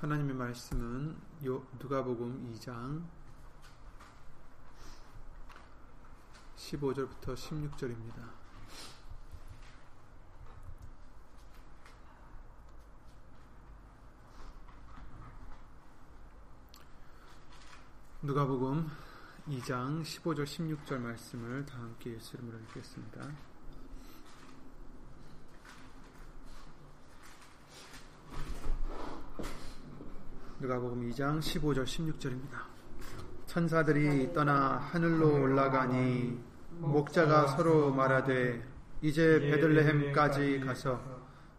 하나님의 말씀은 누가복음 2장 15절부터 16절입니다. 누가복음 2장 15절 16절 말씀을 다 함께 예수 이름으로 읽겠습니다. 누가복음 2장 15절 16절입니다. 천사들이 떠나 하늘로 올라가니 목자가 서로 말하되 이제 베들레헴까지 가서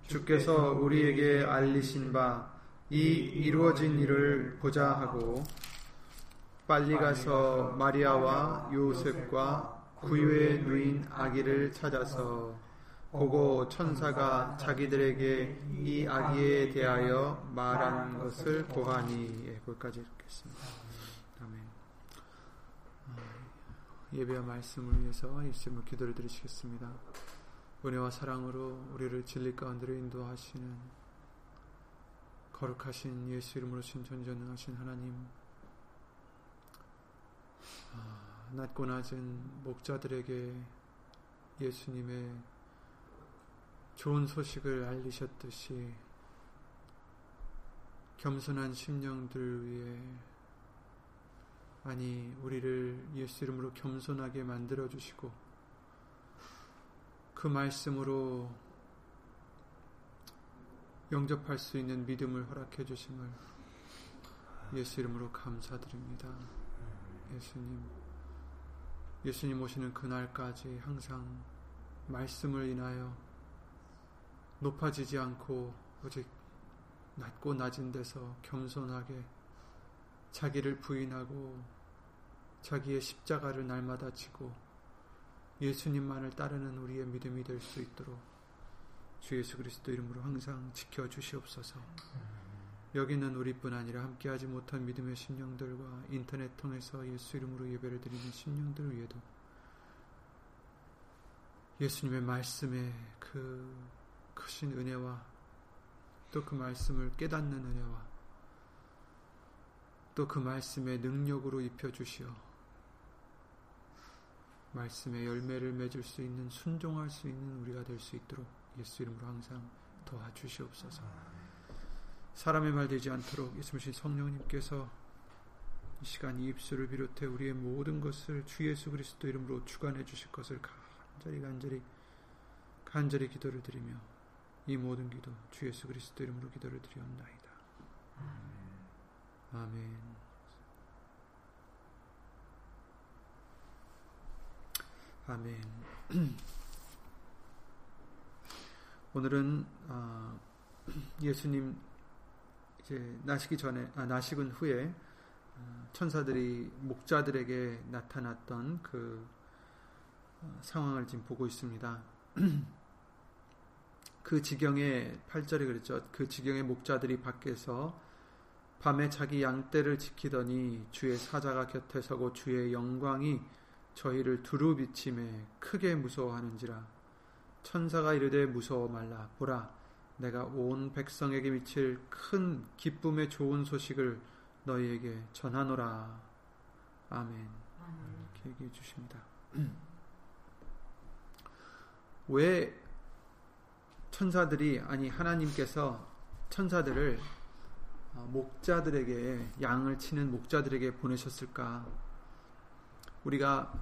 주께서 우리에게 알리신 바 이 이루어진 일을 보자 하고 빨리 가서 마리아와 요셉과 구유에 누인 아기를 찾아서 보고 천사가 자기들에게 이 아기에 대하여 말한 것을 보하니 예, 거기까지 읽겠습니다. 아멘. 아, 예배와 말씀을 위해서 예수님을 기도를 드리시겠습니다. 은혜와 사랑으로 우리를 진리 가운데로 인도하시는 거룩하신 예수 이름으로 신전전능하신 하나님 아, 낮고 낮은 목자들에게 예수님의 좋은 소식을 알리셨듯이 겸손한 심령들 위해 아니 우리를 예수 이름으로 겸손하게 만들어 주시고 그 말씀으로 영접할 수 있는 믿음을 허락해 주심을 예수 이름으로 감사드립니다. 예수님 예수님 오시는 그날까지 항상 말씀을 인하여 높아지지 않고 오직 낮고 낮은 데서 겸손하게 자기를 부인하고 자기의 십자가를 날마다 지고 예수님만을 따르는 우리의 믿음이 될 수 있도록 주 예수 그리스도 이름으로 항상 지켜 주시옵소서. 여기는 우리뿐 아니라 함께하지 못한 믿음의 심령들과 인터넷 통해서 예수 이름으로 예배를 드리는 심령들 위에도 예수님의 말씀에 그 크신 은혜와 또 그 말씀을 깨닫는 은혜와 또 그 말씀의 능력으로 입혀주시어 말씀의 열매를 맺을 수 있는 순종할 수 있는 우리가 될 수 있도록 예수 이름으로 항상 도와주시옵소서. 사람의 말 되지 않도록 예수님 성령님께서 이 시간 이 입술을 비롯해 우리의 모든 것을 주 예수 그리스도 이름으로 주관해 주실 것을 간절히 간절히 간절히 기도를 드리며 이 모든 기도 주 예수 그리스도 이름으로 기도를 드리옵나이다. 아멘. 아멘. 오늘은 어, 예수님 이제 나시기 전에 아, 나식은 후에 어, 천사들이 목자들에게 나타났던 그 어, 상황을 지금 보고 있습니다. 그 지경에 8절에 그랬죠. 그 지경의 목자들이 밖에서 밤에 자기 양떼를 지키더니 주의 사자가 곁에 서고 주의 영광이 저희를 두루 비침에 크게 무서워하는지라. 천사가 이르되 무서워 말라. 보라 내가 온 백성에게 미칠 큰 기쁨의 좋은 소식을 너희에게 전하노라. 아멘. 이렇게 얘기해 주십니다. 왜 천사들이 아니 하나님께서 천사들을 어, 목자들에게 양을 치는 목자들에게 보내셨을까? 우리가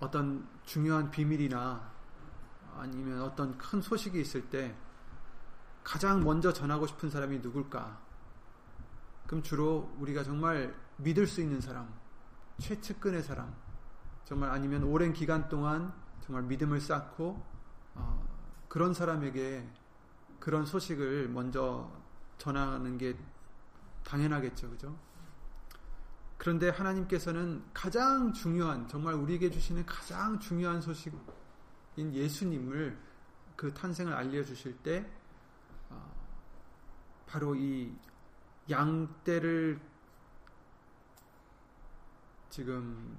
어떤 중요한 비밀이나 아니면 어떤 큰 소식이 있을 때 가장 먼저 전하고 싶은 사람이 누굴까? 그럼 주로 우리가 정말 믿을 수 있는 사람, 최측근의 사람, 정말 아니면 오랜 기간 동안 정말 믿음을 쌓고 어, 그런 사람에게 그런 소식을 먼저 전하는 게 당연하겠죠. 그죠? 그런데 하나님께서는 가장 중요한, 정말 우리에게 주시는 가장 중요한 소식인 예수님을 그 탄생을 알려주실 때, 어, 바로 이 양떼를 지금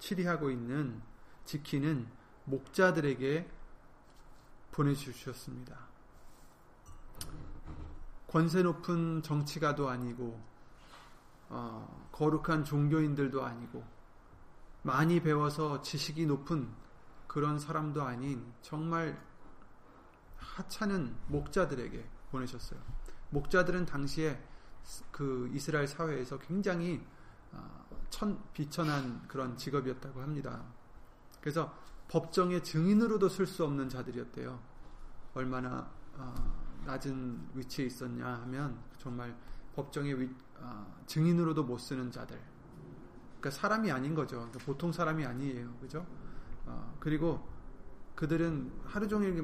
치리하고 있는, 지키는 목자들에게 보내주셨습니다. 권세 높은 정치가도 아니고 어, 거룩한 종교인들도 아니고 많이 배워서 지식이 높은 그런 사람도 아닌 정말 하찮은 목자들에게 보내셨어요. 목자들은 당시에 그 이스라엘 사회에서 굉장히 어, 천, 비천한 그런 직업이었다고 합니다. 그래서 법정의 증인으로도 쓸 수 없는 자들이었대요. 얼마나 어, 낮은 위치에 있었냐 하면 정말 법정의 위, 어, 증인으로도 못 쓰는 자들. 그러니까 사람이 아닌 거죠. 그러니까 보통 사람이 아니에요. 그죠? 어, 그리고 그들은 하루 종일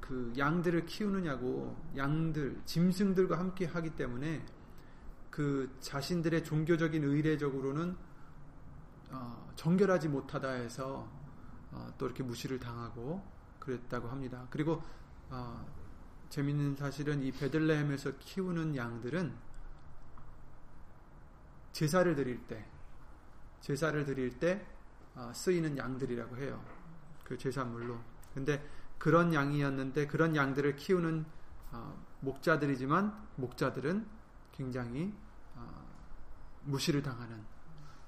그 양들을 키우느냐고 양들, 짐승들과 함께 하기 때문에 그 자신들의 종교적인 의례적으로는 어, 정결하지 못하다 해서 어, 또 이렇게 무시를 당하고 그랬다고 합니다. 그리고 어, 재밌는 사실은 이 베들레헴에서 키우는 양들은 제사를 드릴 때 제사를 드릴 때 어, 쓰이는 양들이라고 해요. 그 제사물로. 근데 그런 양이었는데 그런 양들을 키우는 어, 목자들이지만 목자들은 굉장히 어, 무시를 당하는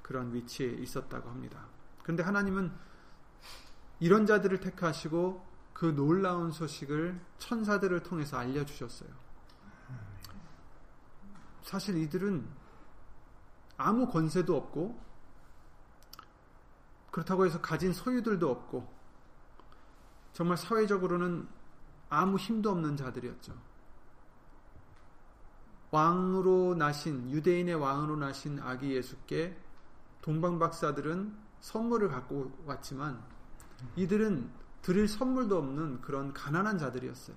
그런 위치에 있었다고 합니다. 그런데 하나님은 이런 자들을 택하시고 그 놀라운 소식을 천사들을 통해서 알려주셨어요. 사실 이들은 아무 권세도 없고 그렇다고 해서 가진 소유들도 없고 정말 사회적으로는 아무 힘도 없는 자들이었죠. 왕으로 나신 유대인의 왕으로 나신 아기 예수께 동방 박사들은 선물을 갖고 왔지만 이들은 드릴 선물도 없는 그런 가난한 자들이었어요.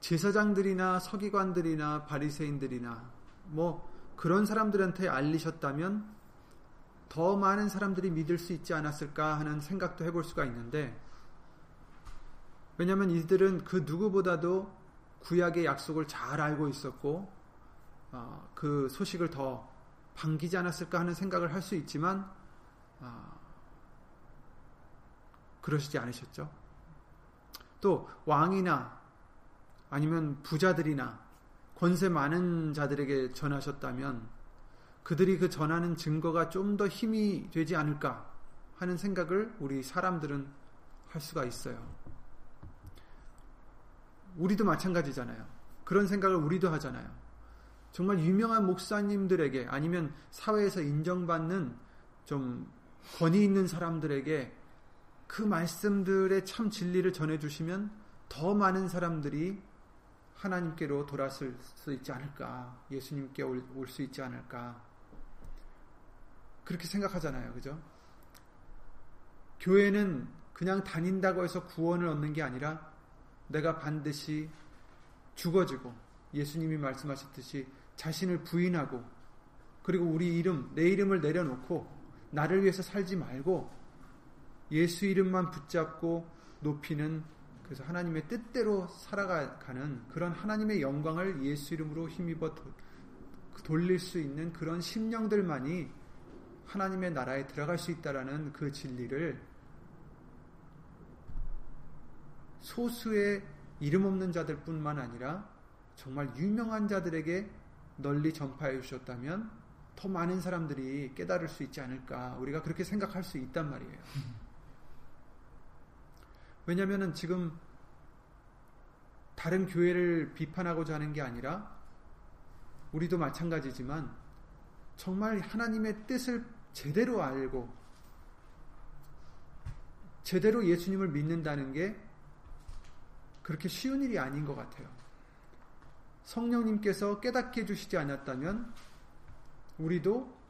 제사장들이나 서기관들이나 바리새인들이나 뭐 그런 사람들한테 알리셨다면 더 많은 사람들이 믿을 수 있지 않았을까 하는 생각도 해볼 수가 있는데 왜냐하면 이들은 그 누구보다도 구약의 약속을 잘 알고 있었고 어, 그 소식을 더 반기지 않았을까 하는 생각을 할 수 있지만 어, 그러시지 않으셨죠. 또 왕이나 아니면 부자들이나 권세 많은 자들에게 전하셨다면 그들이 그 전하는 증거가 좀 더 힘이 되지 않을까 하는 생각을 우리 사람들은 할 수가 있어요. 우리도 마찬가지잖아요. 그런 생각을 우리도 하잖아요. 정말 유명한 목사님들에게 아니면 사회에서 인정받는 좀 권위 있는 사람들에게 그 말씀들의 참 진리를 전해주시면 더 많은 사람들이 하나님께로 돌아설 수 있지 않을까. 예수님께 올 수 있지 않을까. 그렇게 생각하잖아요. 그죠? 교회는 그냥 다닌다고 해서 구원을 얻는 게 아니라 내가 반드시 죽어지고 예수님이 말씀하셨듯이 자신을 부인하고 그리고 우리 이름, 내 이름을 내려놓고 나를 위해서 살지 말고 예수 이름만 붙잡고 높이는 그래서 하나님의 뜻대로 살아가는 그런 하나님의 영광을 예수 이름으로 힘입어 돌릴 수 있는 그런 심령들만이 하나님의 나라에 들어갈 수 있다라는 그 진리를 소수의 이름 없는 자들뿐만 아니라 정말 유명한 자들에게 널리 전파해 주셨다면 더 많은 사람들이 깨달을 수 있지 않을까 우리가 그렇게 생각할 수 있단 말이에요. 왜냐하면 지금 다른 교회를 비판하고자 하는 게 아니라 우리도 마찬가지지만 정말 하나님의 뜻을 제대로 알고 제대로 예수님을 믿는다는 게 그렇게 쉬운 일이 아닌 것 같아요. 성령님께서 깨닫게 해주시지 않았다면 우리도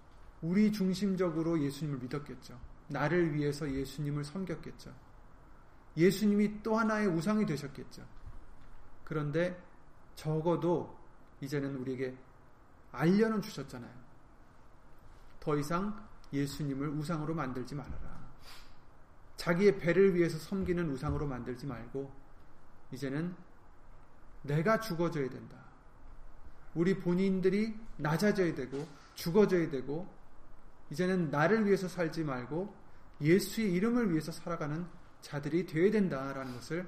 우리 중심적으로 예수님을 믿었겠죠. 나를 위해서 예수님을 섬겼겠죠. 예수님이 또 하나의 우상이 되셨겠죠. 그런데 적어도 이제는 우리에게 알려는 주셨잖아요. 더 이상 예수님을 우상으로 만들지 말아라. 자기의 배를 위해서 섬기는 우상으로 만들지 말고 이제는 내가 죽어져야 된다. 우리 본인들이 낮아져야 되고 죽어져야 되고 이제는 나를 위해서 살지 말고 예수의 이름을 위해서 살아가는 자들이 되어야 된다라는 것을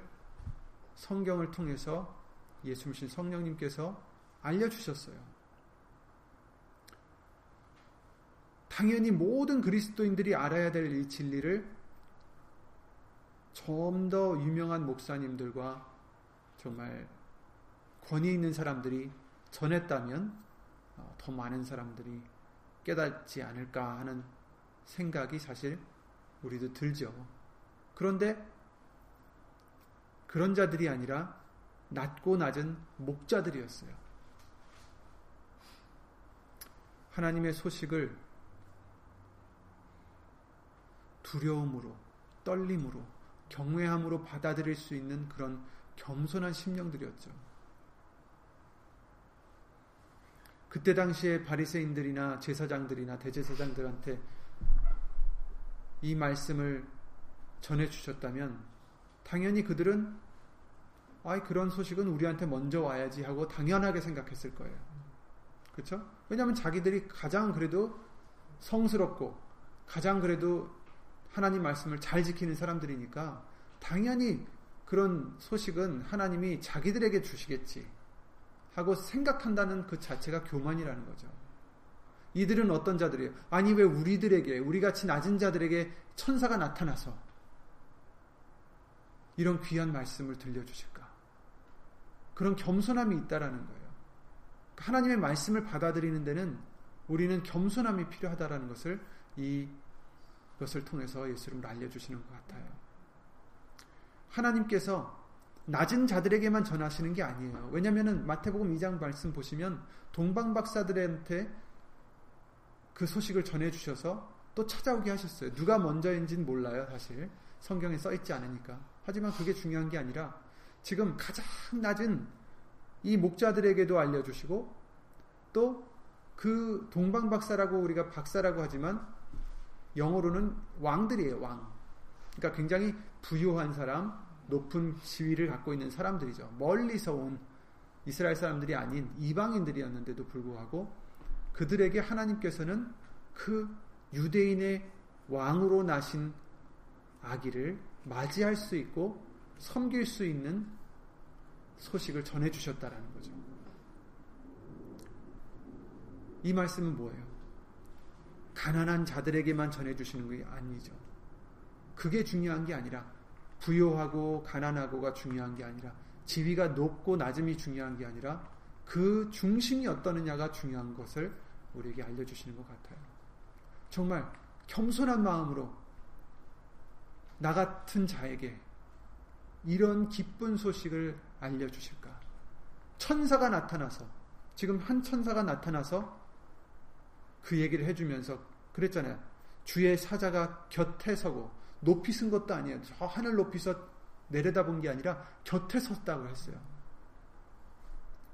성경을 통해서 예수님 성령님께서 알려주셨어요. 당연히 모든 그리스도인들이 알아야 될 이 진리를 좀 더 유명한 목사님들과 정말 권위 있는 사람들이 전했다면 어, 더 많은 사람들이 깨닫지 않을까 하는 생각이 사실 우리도 들죠. 그런데 그런 자들이 아니라 낮고 낮은 목자들이었어요. 하나님의 소식을 두려움으로, 떨림으로, 경외함으로 받아들일 수 있는 그런 겸손한 심령들이었죠. 그때 당시에 바리새인들이나 제사장들이나 대제사장들한테 이 말씀을 전해 주셨다면 당연히 그들은 아이 그런 소식은 우리한테 먼저 와야지 하고 당연하게 생각했을 거예요. 그렇죠? 왜냐하면 자기들이 가장 그래도 성스럽고 가장 그래도 하나님 말씀을 잘 지키는 사람들이니까 당연히 그런 소식은 하나님이 자기들에게 주시겠지 하고 생각한다는 그 자체가 교만이라는 거죠. 이들은 어떤 자들이에요? 아니 왜 우리들에게 우리 같이 낮은 자들에게 천사가 나타나서 이런 귀한 말씀을 들려주실까? 그런 겸손함이 있다라는 거예요. 하나님의 말씀을 받아들이는 데는 우리는 겸손함이 필요하다라는 것을 이 것을 통해서 예수님을 알려주시는 것 같아요. 하나님께서 낮은 자들에게만 전하시는 게 아니에요. 왜냐하면 마태복음 2장 말씀 보시면 동방 박사들한테 그 소식을 전해주셔서 또 찾아오게 하셨어요. 누가 먼저인지는 몰라요, 사실. 성경에 써 있지 않으니까. 하지만 그게 중요한 게 아니라 지금 가장 낮은 이 목자들에게도 알려주시고 또 그 동방 박사라고 우리가 박사라고 하지만 영어로는 왕들이에요, 왕. 그러니까 굉장히 부유한 사람, 높은 지위를 갖고 있는 사람들이죠. 멀리서 온 이스라엘 사람들이 아닌 이방인들이었는데도 불구하고 그들에게 하나님께서는 그 유대인의 왕으로 나신 아기를 맞이할 수 있고 섬길 수 있는 소식을 전해 주셨다라는 거죠. 이 말씀은 뭐예요? 가난한 자들에게만 전해 주시는 게 아니죠. 그게 중요한 게 아니라 부요하고 가난하고가 중요한 게 아니라 지위가 높고 낮음이 중요한 게 아니라 그 중심이 어떠느냐가 중요한 것을 우리에게 알려 주시는 것 같아요. 정말 겸손한 마음으로 나 같은 자에게 이런 기쁜 소식을 알려주실까? 천사가 나타나서, 지금 한 천사가 나타나서 그 얘기를 해주면서 그랬잖아요. 주의 사자가 곁에 서고 높이 쓴 것도 아니에요. 저 하늘 높이서 내려다본 게 아니라 곁에 섰다고 했어요.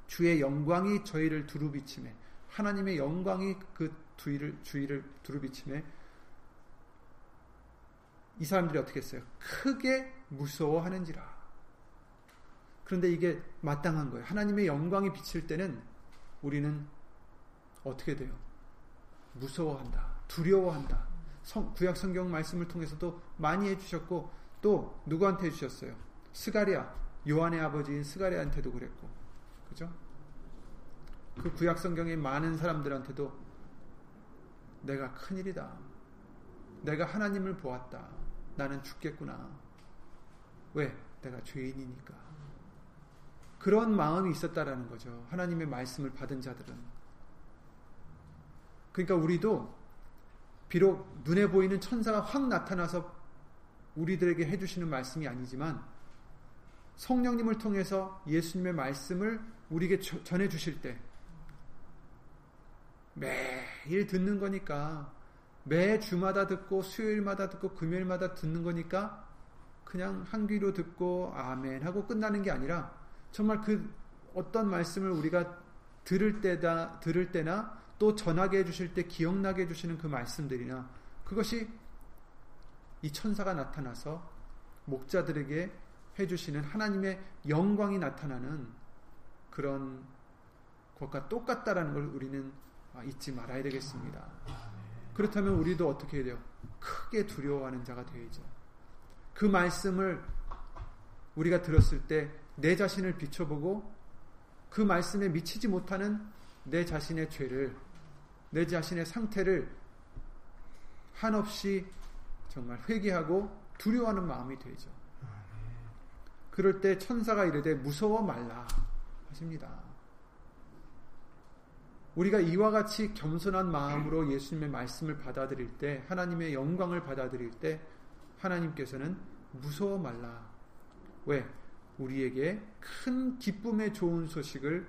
주의 영광이 저희를 두루비침에 하나님의 영광이 그 주위를 주위를 두루비침에 이 사람들이 어떻게 했어요? 크게 무서워하는지라. 그런데 이게 마땅한 거예요. 하나님의 영광이 비칠 때는 우리는 어떻게 돼요? 무서워한다. 두려워한다. 성, 구약 성경 말씀을 통해서도 많이 해주셨고 또 누구한테 해주셨어요? 스가리아 요한의 아버지인 스가리아한테도 그랬고 그죠? 그 구약 성경의 많은 사람들한테도 내가 큰일이다. 내가 하나님을 보았다. 나는 죽겠구나. 왜? 내가 죄인이니까. 그런 마음이 있었다라는 거죠. 하나님의 말씀을 받은 자들은. 그러니까 우리도 비록 눈에 보이는 천사가 확 나타나서 우리들에게 해주시는 말씀이 아니지만 성령님을 통해서 예수님의 말씀을 우리에게 전해 주실 때 매일 듣는 거니까 매 주마다 듣고 수요일마다 듣고 금요일마다 듣는 거니까 그냥 한 귀로 듣고 아멘 하고 끝나는 게 아니라 정말 그 어떤 말씀을 우리가 들을 때다 들을 때나 또 전하게 해주실 때 기억나게 해주시는 그 말씀들이나 그것이 이 천사가 나타나서 목자들에게 해주시는 하나님의 영광이 나타나는 그런 것과 똑같다라는 걸 우리는 잊지 말아야 되겠습니다. 그렇다면 우리도 어떻게 해야 돼요? 크게 두려워하는 자가 되어야죠. 그 말씀을 우리가 들었을 때 내 자신을 비춰보고 그 말씀에 미치지 못하는 내 자신의 죄를 내 자신의 상태를 한없이 정말 회개하고 두려워하는 마음이 되죠. 그럴 때 천사가 이르되 무서워 말라 하십니다. 우리가 이와 같이 겸손한 마음으로 예수님의 말씀을 받아들일 때 하나님의 영광을 받아들일 때 하나님께서는 무서워 말라. 왜? 우리에게 큰 기쁨의 좋은 소식을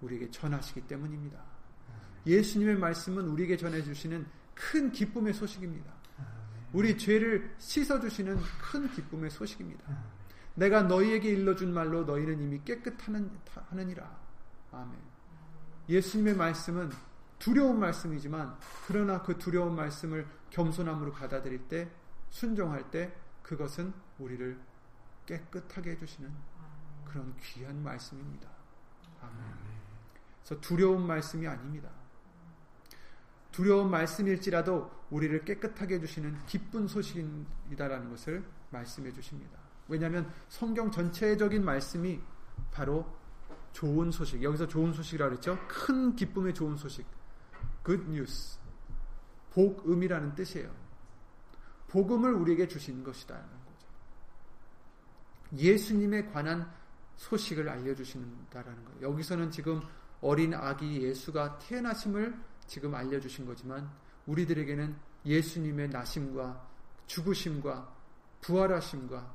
우리에게 전하시기 때문입니다. 예수님의 말씀은 우리에게 전해주시는 큰 기쁨의 소식입니다. 우리 죄를 씻어주시는 큰 기쁨의 소식입니다. 내가 너희에게 일러준 말로 너희는 이미 깨끗하느니라. 아멘. 예수님의 말씀은 두려운 말씀이지만 그러나 그 두려운 말씀을 겸손함으로 받아들일 때 순종할 때 그것은 우리를 깨끗하게 해주시는 그런 귀한 말씀입니다. 아멘. 그래서 두려운 말씀이 아닙니다. 두려운 말씀일지라도 우리를 깨끗하게 해주시는 기쁜 소식이다라는 것을 말씀해 주십니다. 왜냐하면 성경 전체적인 말씀이 바로 좋은 소식, 여기서 좋은 소식이라고 그랬죠? 큰 기쁨의 좋은 소식. good news. 복음이라는 뜻이에요. 복음을 우리에게 주신 거죠. 예수님에 관한 소식을 알려주신다라는 거예요. 여기서는 지금 어린 아기 예수가 태어나심을 지금 알려주신 거지만 우리들에게는 예수님의 나심과 죽으심과 부활하심과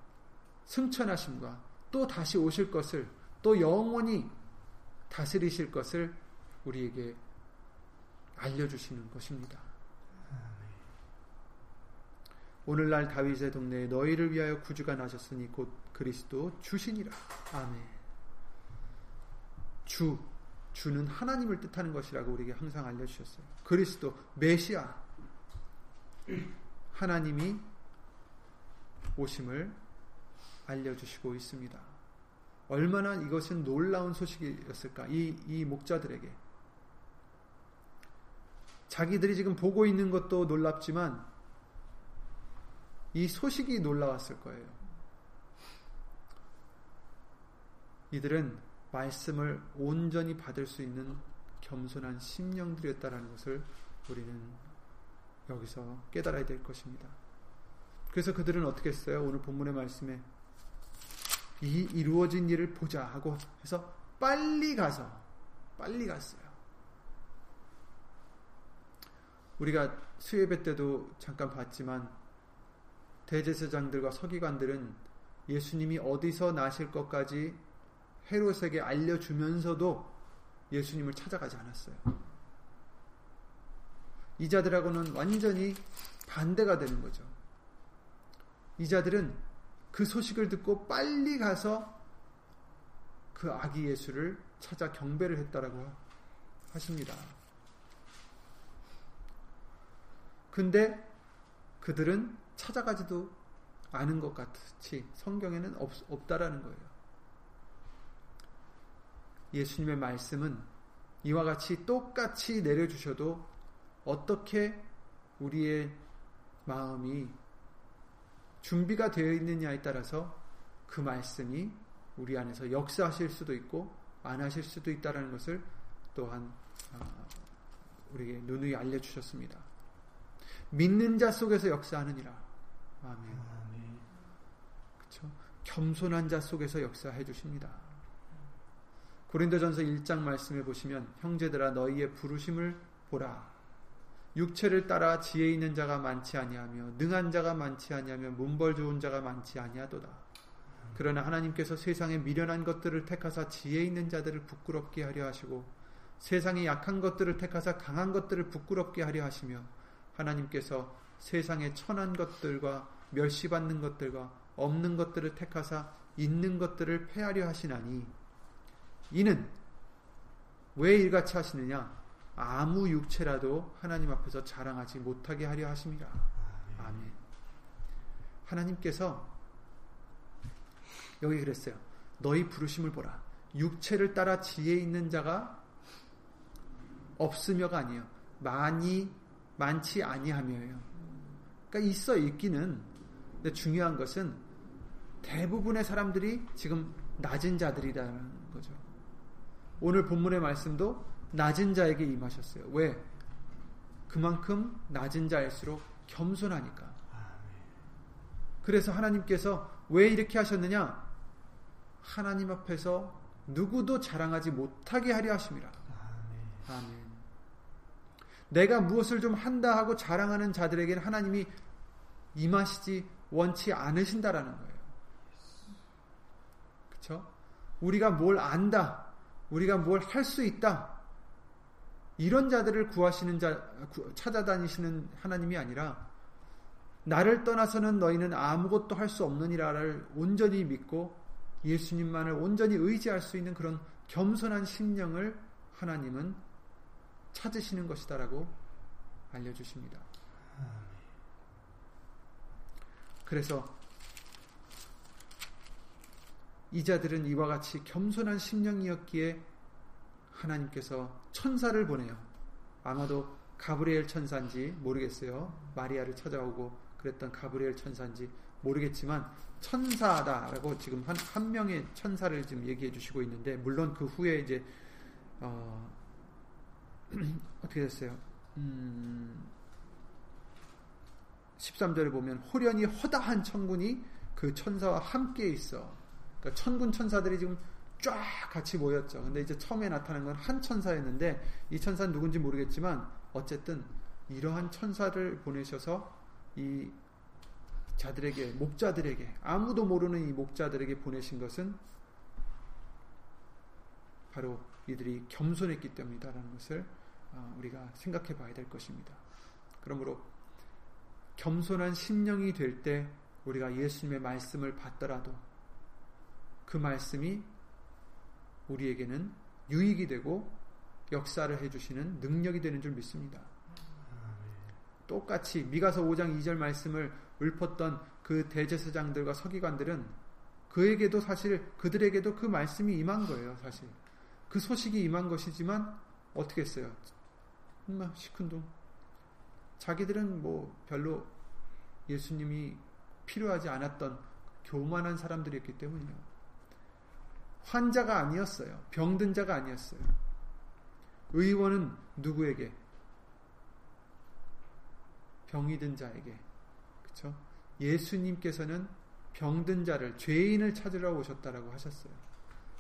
승천하심과 또 다시 오실 것을 또 영원히 다스리실 것을 우리에게 알려주시는 것입니다. 오늘날 다윗의 동네에 너희를 위하여 구주가 나셨으니 곧 그리스도 주시니라. 아멘. 주, 주는 하나님을 뜻하는 것이라고 우리에게 항상 알려주셨어요. 그리스도, 메시아. 하나님이 오심을 알려주시고 있습니다. 얼마나 이것은 놀라운 소식이었을까, 이, 이 목자들에게. 자기들이 지금 보고 있는 것도 놀랍지만, 이 소식이 놀라웠을 거예요. 이들은 말씀을 온전히 받을 수 있는 겸손한 심령들이었다라는 것을 우리는 여기서 깨달아야 될 것입니다. 그래서 그들은 어떻게 했어요? 오늘 본문의 말씀에 이 이루어진 일을 보자 하고 해서 빨리 가서 빨리 갔어요. 우리가 수예배 때도 잠깐 봤지만 대제사장들과 서기관들은 예수님이 어디서 나실 것까지 헤롯에게 알려주면서도 예수님을 찾아가지 않았어요. 이자들하고는 완전히 반대가 되는 거죠. 이자들은 그 소식을 듣고 빨리 가서 그 아기 예수를 찾아 경배를 했다라고 하십니다. 근데 그들은 찾아가지도 않은 것 같이 성경에는 없, 없다라는 거예요. 예수님의 말씀은 이와 같이 똑같이 내려주셔도 어떻게 우리의 마음이 준비가 되어 있느냐에 따라서 그 말씀이 우리 안에서 역사하실 수도 있고 안 하실 수도 있다는 것을 또한 아, 우리에게 누누이 알려주셨습니다. 믿는 자 속에서 역사하느니라. 아멘. 그렇죠? 겸손한 자 속에서 역사해 주십니다. 고린도전서 1장 말씀해 보시면 형제들아 너희의 부르심을 보라. 육체를 따라 지혜 있는 자가 많지 아니하며 능한 자가 많지 아니하며 문벌 좋은 자가 많지 아니하도다. 그러나 하나님께서 세상에 미련한 것들을 택하사 지혜 있는 자들을 부끄럽게 하려 하시고 세상에 약한 것들을 택하사 강한 것들을 부끄럽게 하려 하시며 하나님께서 세상에 천한 것들과 멸시받는 것들과 없는 것들을 택하사 있는 것들을 패하려 하시나니 이는 왜 일같이 하시느냐 아무 육체라도 하나님 앞에서 자랑하지 못하게 하려 하십니다. 아멘. 하나님께서 여기 그랬어요. 너희 부르심을 보라. 육체를 따라 지혜 있는 자가 없으며가 아니에요. 많이 많지 아니하며요. 그러니까 있어 있기는 근데 중요한 것은 대부분의 사람들이 지금 낮은 자들이라는 거죠. 오늘 본문의 말씀도 낮은 자에게 임하셨어요. 왜? 그만큼 낮은 자일수록 겸손하니까. 그래서 하나님께서 왜 이렇게 하셨느냐? 하나님 앞에서 누구도 자랑하지 못하게 하려 하심이라. 아멘. 내가 무엇을 좀 한다 하고 자랑하는 자들에게는 하나님이 임하시지 원치 않으신다라는 거예요. 그렇죠? 우리가 뭘 안다, 우리가 뭘 할 수 있다. 이런 자들을 구하시는 자 찾아다니시는 하나님이 아니라 나를 떠나서는 너희는 아무것도 할 수 없느니라를 온전히 믿고 예수님만을 온전히 의지할 수 있는 그런 겸손한 심령을 하나님은 찾으시는 것이다라고 알려주십니다. 그래서 이 자들은 이와 같이 겸손한 심령이었기에 하나님께서 천사를 보내요. 아마도 가브리엘 천사인지 모르겠어요. 마리아를 찾아오고 그랬던 가브리엘 천사인지 모르겠지만 천사다라고 지금 한, 한 명의 천사를 지금 얘기해 주시고 있는데 물론 그 후에 이제 어, 어떻게 됐어요? 음, 13절에 보면 호련히 허다한 천군이 그 천사와 함께 있어. 그러니까 천군 천사들이 지금 쫙 같이 모였죠. 근데 이제 처음에 나타난 건 한 천사였는데 이 천사는 누군지 모르겠지만 어쨌든 이러한 천사를 보내셔서 이 자들에게 목자들에게 아무도 모르는 이 목자들에게 보내신 것은 바로 이들이 겸손했기 때문이다라는 것을 어, 우리가 생각해 봐야 될 것입니다. 그러므로 겸손한 심령이 될 때 우리가 예수님의 말씀을 받더라도 그 말씀이 우리에게는 유익이 되고 역사를 해주시는 능력이 되는 줄 믿습니다. 똑같이 미가서 5장 2절 말씀을 읊었던 그 대제사장들과 서기관들은 그에게도 사실 그들에게도 그 말씀이 임한 거예요, 사실. 그 소식이 임한 것이지만 어떻게 했어요? 정말 시큰둥. 자기들은 뭐 별로 예수님이 필요하지 않았던 교만한 사람들이었기 때문이에요. 환자가 아니었어요. 병든 자가 아니었어요. 의원은 누구에게? 병이 든 자에게. 그렇죠? 예수님께서는 병든 자를 죄인을 찾으러 오셨다라고 하셨어요.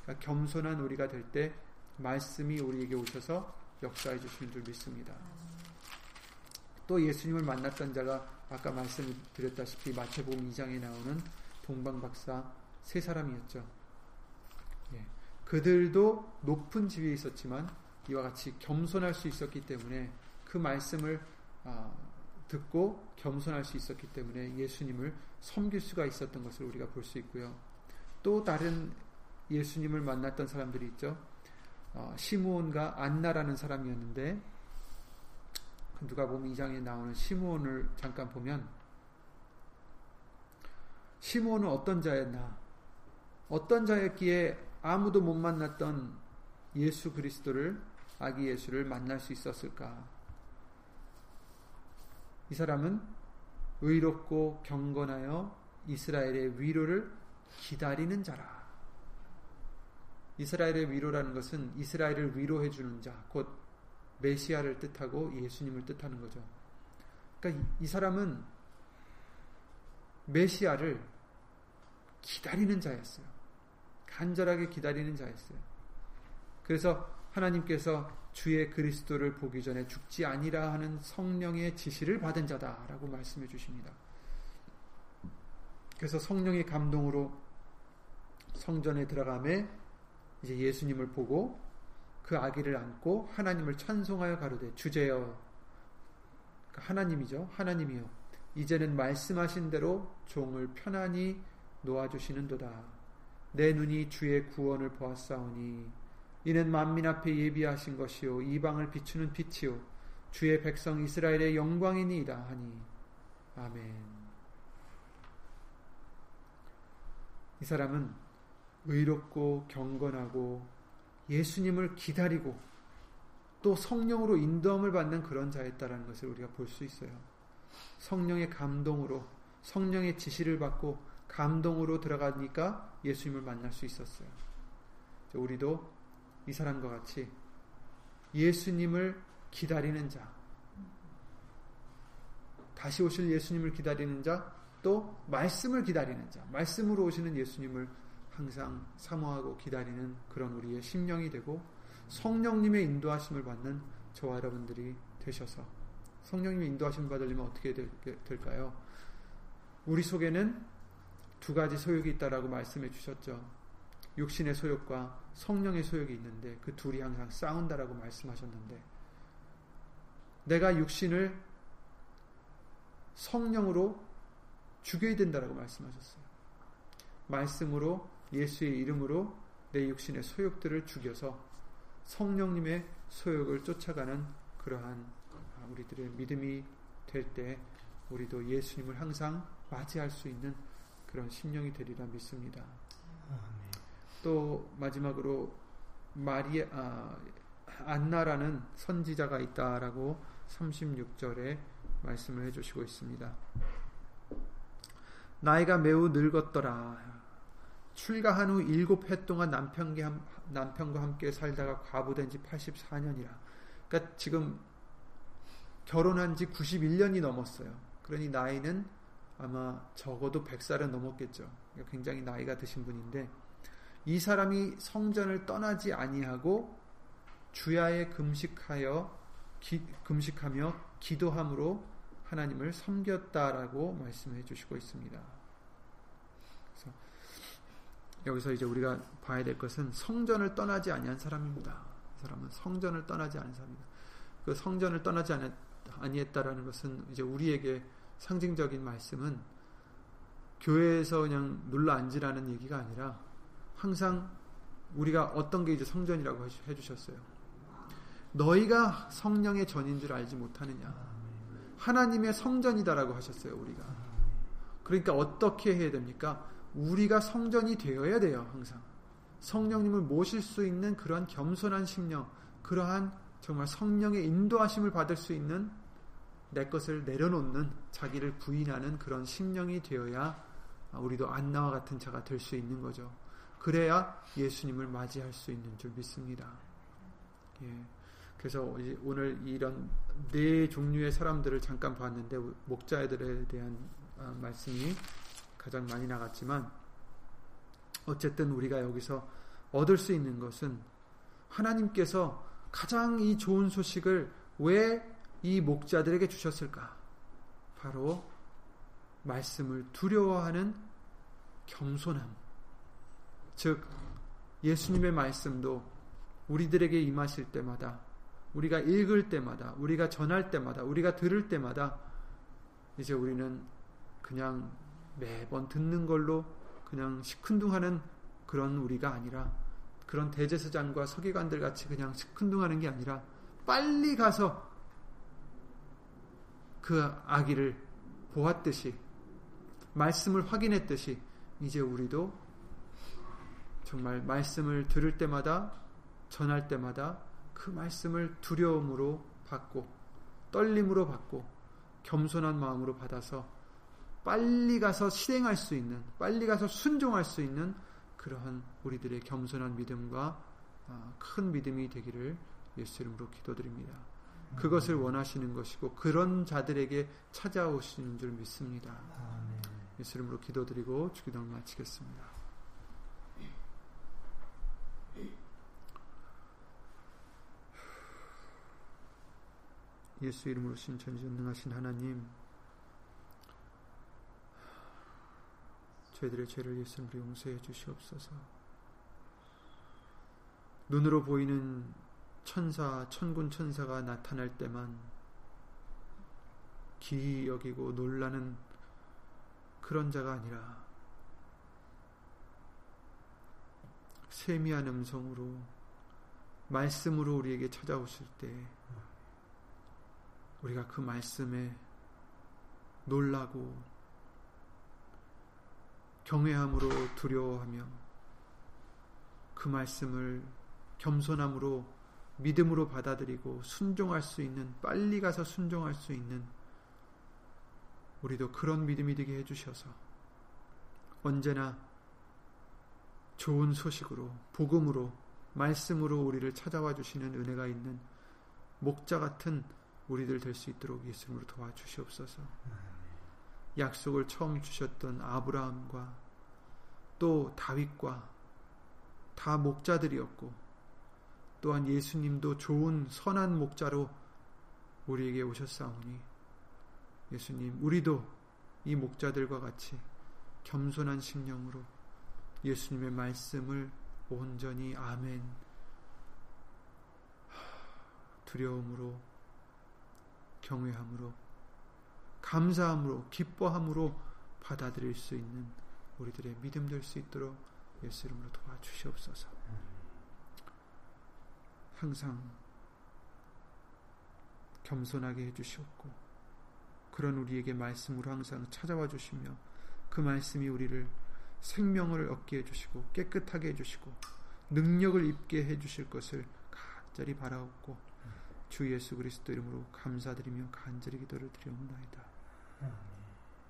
그러니까 겸손한 우리가 될 때 말씀이 우리에게 오셔서 역사해 주시는 줄 믿습니다. 또 예수님을 만났던 자가 아까 말씀드렸다시피 마태복음 2장에 나오는 동방박사 세 사람이었죠. 예. 그들도 높은 지위에 있었지만 이와 같이 겸손할 수 있었기 때문에 그 말씀을 아, 듣고 겸손할 수 있었기 때문에 예수님을 섬길 수가 있었던 것을 우리가 볼 수 있고요. 또 다른 예수님을 만났던 사람들이 있죠. 어, 시므온과 안나라는 사람이었는데 누가 보면 2장에 나오는 시므온을 잠깐 보면 시므온은 어떤 자였나? 어떤 자였기에 아무도 못 만났던 예수 그리스도를 아기 예수를 만날 수 있었을까? 이 사람은 의롭고 경건하여 이스라엘의 위로를 기다리는 자라. 이스라엘의 위로라는 것은 이스라엘을 위로해 주는 자, 곧 메시아를 뜻하고 예수님을 뜻하는 거죠. 그러니까 이 사람은 메시아를 기다리는 자였어요. 간절하게 기다리는 자였어요. 그래서 하나님께서 주의 그리스도를 보기 전에 죽지 아니라 하는 성령의 지시를 받은 자다라고 말씀해 주십니다. 그래서 성령의 감동으로 성전에 들어가매 이제 예수님을 보고 그 아기를 안고 하나님을 찬송하여 가로되 주제여 그러니까 하나님이죠. 하나님이요. 이제는 말씀하신 대로 종을 편안히 놓아주시는도다. 내 눈이 주의 구원을 보았사오니 이는 만민 앞에 예비하신 것이요 이방을 비추는 빛이요 주의 백성 이스라엘의 영광이니이다 하니 아멘. 이 사람은 의롭고 경건하고 예수님을 기다리고 또 성령으로 인도함을 받는 그런 자였다라는 것을 우리가 볼 수 있어요. 성령의 감동으로 성령의 지시를 받고 감동으로 들어가니까 예수님을 만날 수 있었어요. 우리도 이 사람과 같이 예수님을 기다리는 자, 다시 오실 예수님을 기다리는 자, 또 말씀을 기다리는 자, 말씀으로 오시는 예수님을 항상 사모하고 기다리는 그런 우리의 심령이 되고 성령님의 인도하심을 받는 저와 여러분들이 되셔서 성령님의 인도하심을 받으려면 어떻게 될까요? 우리 속에는 두 가지 소욕이 있다라고 말씀해 주셨죠. 육신의 소욕과 성령의 소욕이 있는데 그 둘이 항상 싸운다라고 말씀하셨는데 내가 육신을 성령으로 죽여야 된다라고 말씀하셨어요. 말씀으로 예수의 이름으로 내 육신의 소욕들을 죽여서 성령님의 소욕을 쫓아가는 그러한 우리들의 믿음이 될 때 우리도 예수님을 항상 맞이할 수 있는 그런 심령이 되리라 믿습니다. 또 마지막으로 마리아 아, 안나라는 선지자가 있다라고 36절에 말씀을 해주시고 있습니다. 나이가 매우 늙었더라. 출가한 후 일곱 해 동안 남편과, 남편과 함께 살다가 과부된 지 84년이라. 그러니까 지금 결혼한 지 91년이 넘었어요. 그러니 나이는 아마 적어도 100살은 넘었겠죠. 굉장히 나이가 드신 분인데 이 사람이 성전을 떠나지 아니하고 주야에 금식하여 기, 금식하며 기도함으로 하나님을 섬겼다라고 말씀해 주시고 있습니다. 그래서 여기서 이제 우리가 봐야 될 것은 성전을 떠나지 아니한 사람입니다. 이 사람은 성전을 떠나지 않은 사람입니다. 그 성전을 떠나지 아니했다라는 것은 이제 우리에게 상징적인 말씀은 교회에서 그냥 눌러 앉으라는 얘기가 아니라 항상 우리가 어떤 게 이제 성전이라고 해주셨어요. 너희가 성령의 전인 줄 알지 못하느냐. 하나님의 성전이다라고 하셨어요, 우리가. 그러니까 어떻게 해야 됩니까? 우리가 성전이 되어야 돼요, 항상. 성령님을 모실 수 있는 그러한 겸손한 심령, 그러한 정말 성령의 인도하심을 받을 수 있는 내 것을 내려놓는 자기를 부인하는 그런 심령이 되어야 우리도 안나와 같은 자가 될 수 있는 거죠. 그래야 예수님을 맞이할 수 있는 줄 믿습니다. 예. 그래서 오늘 이런 네 종류의 사람들을 잠깐 봤는데 목자들에 대한 아, 말씀이 가장 많이 나갔지만 어쨌든 우리가 여기서 얻을 수 있는 것은 하나님께서 가장 이 좋은 소식을 왜 이 목자들에게 주셨을까? 바로 말씀을 두려워하는 겸손함. 즉, 예수님의 말씀도 우리들에게 임하실 때마다, 우리가 읽을 때마다, 우리가 전할 때마다, 우리가 들을 때마다, 이제 우리는 그냥 매번 듣는 걸로 그냥 시큰둥하는 그런 우리가 아니라, 그런 대제사장과 서기관들 같이 그냥 시큰둥하는 게 아니라 빨리 가서 그 아기를 보았듯이 말씀을 확인했듯이 이제 우리도 정말 말씀을 들을 때마다 전할 때마다 그 말씀을 두려움으로 받고 떨림으로 받고 겸손한 마음으로 받아서 빨리 가서 실행할 수 있는 빨리 가서 순종할 수 있는 그러한 우리들의 겸손한 믿음과 아, 큰 믿음이 되기를 예수 이름으로 기도드립니다. 그것을 원하시는 것이고 그런 자들에게 찾아오시는 줄 믿습니다. 예수 이름으로 기도드리고 주기도를 마치겠습니다. 예수 이름으로 신천지전능하신 하나님 저희들의 죄를 예수님으로 용서해 주시옵소서. 눈으로 보이는 천사, 천군 천사가 나타날 때만 기이 여기고 놀라는 그런 자가 아니라 세미한 음성으로 말씀으로 우리에게 찾아오실 때 우리가 그 말씀에 놀라고 경외함으로 두려워하며 그 말씀을 겸손함으로 믿음으로 받아들이고 순종할 수 있는 빨리 가서 순종할 수 있는 우리도 그런 믿음이 되게 해주셔서 언제나 좋은 소식으로 복음으로 말씀으로 우리를 찾아와 주시는 은혜가 있는 목자 같은 우리들 될 수 있도록 예수님으로 도와주시옵소서. 약속을 처음 주셨던 아브라함과 또 다윗과 다 목자들이었고 또한 예수님도 좋은 선한 목자로 우리에게 오셨사오니 예수님 우리도 이 목자들과 같이 겸손한 심령으로 예수님의 말씀을 온전히 아멘 두려움으로 경외함으로 감사함으로 기뻐함으로 받아들일 수 있는 우리들의 믿음 될 수 있도록 예수 이름으로 도와주시옵소서. 항상 겸손하게 해주시옵고 그런 우리에게 말씀으로 항상 찾아와 주시며 그 말씀이 우리를 생명을 얻게 해주시고 깨끗하게 해주시고 능력을 입게 해주실 것을 간절히 바라옵고 주 예수 그리스도 이름으로 감사드리며 간절히 기도를 드리옵나이다.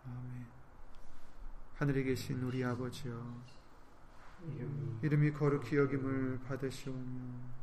아멘. 하늘에 계신 우리 아버지여 이름이 거룩히 여김을 받으시오며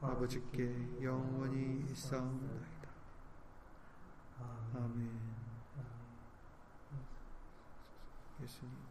아버지께 영원히 있사옵나이다. 아멘. 예수님.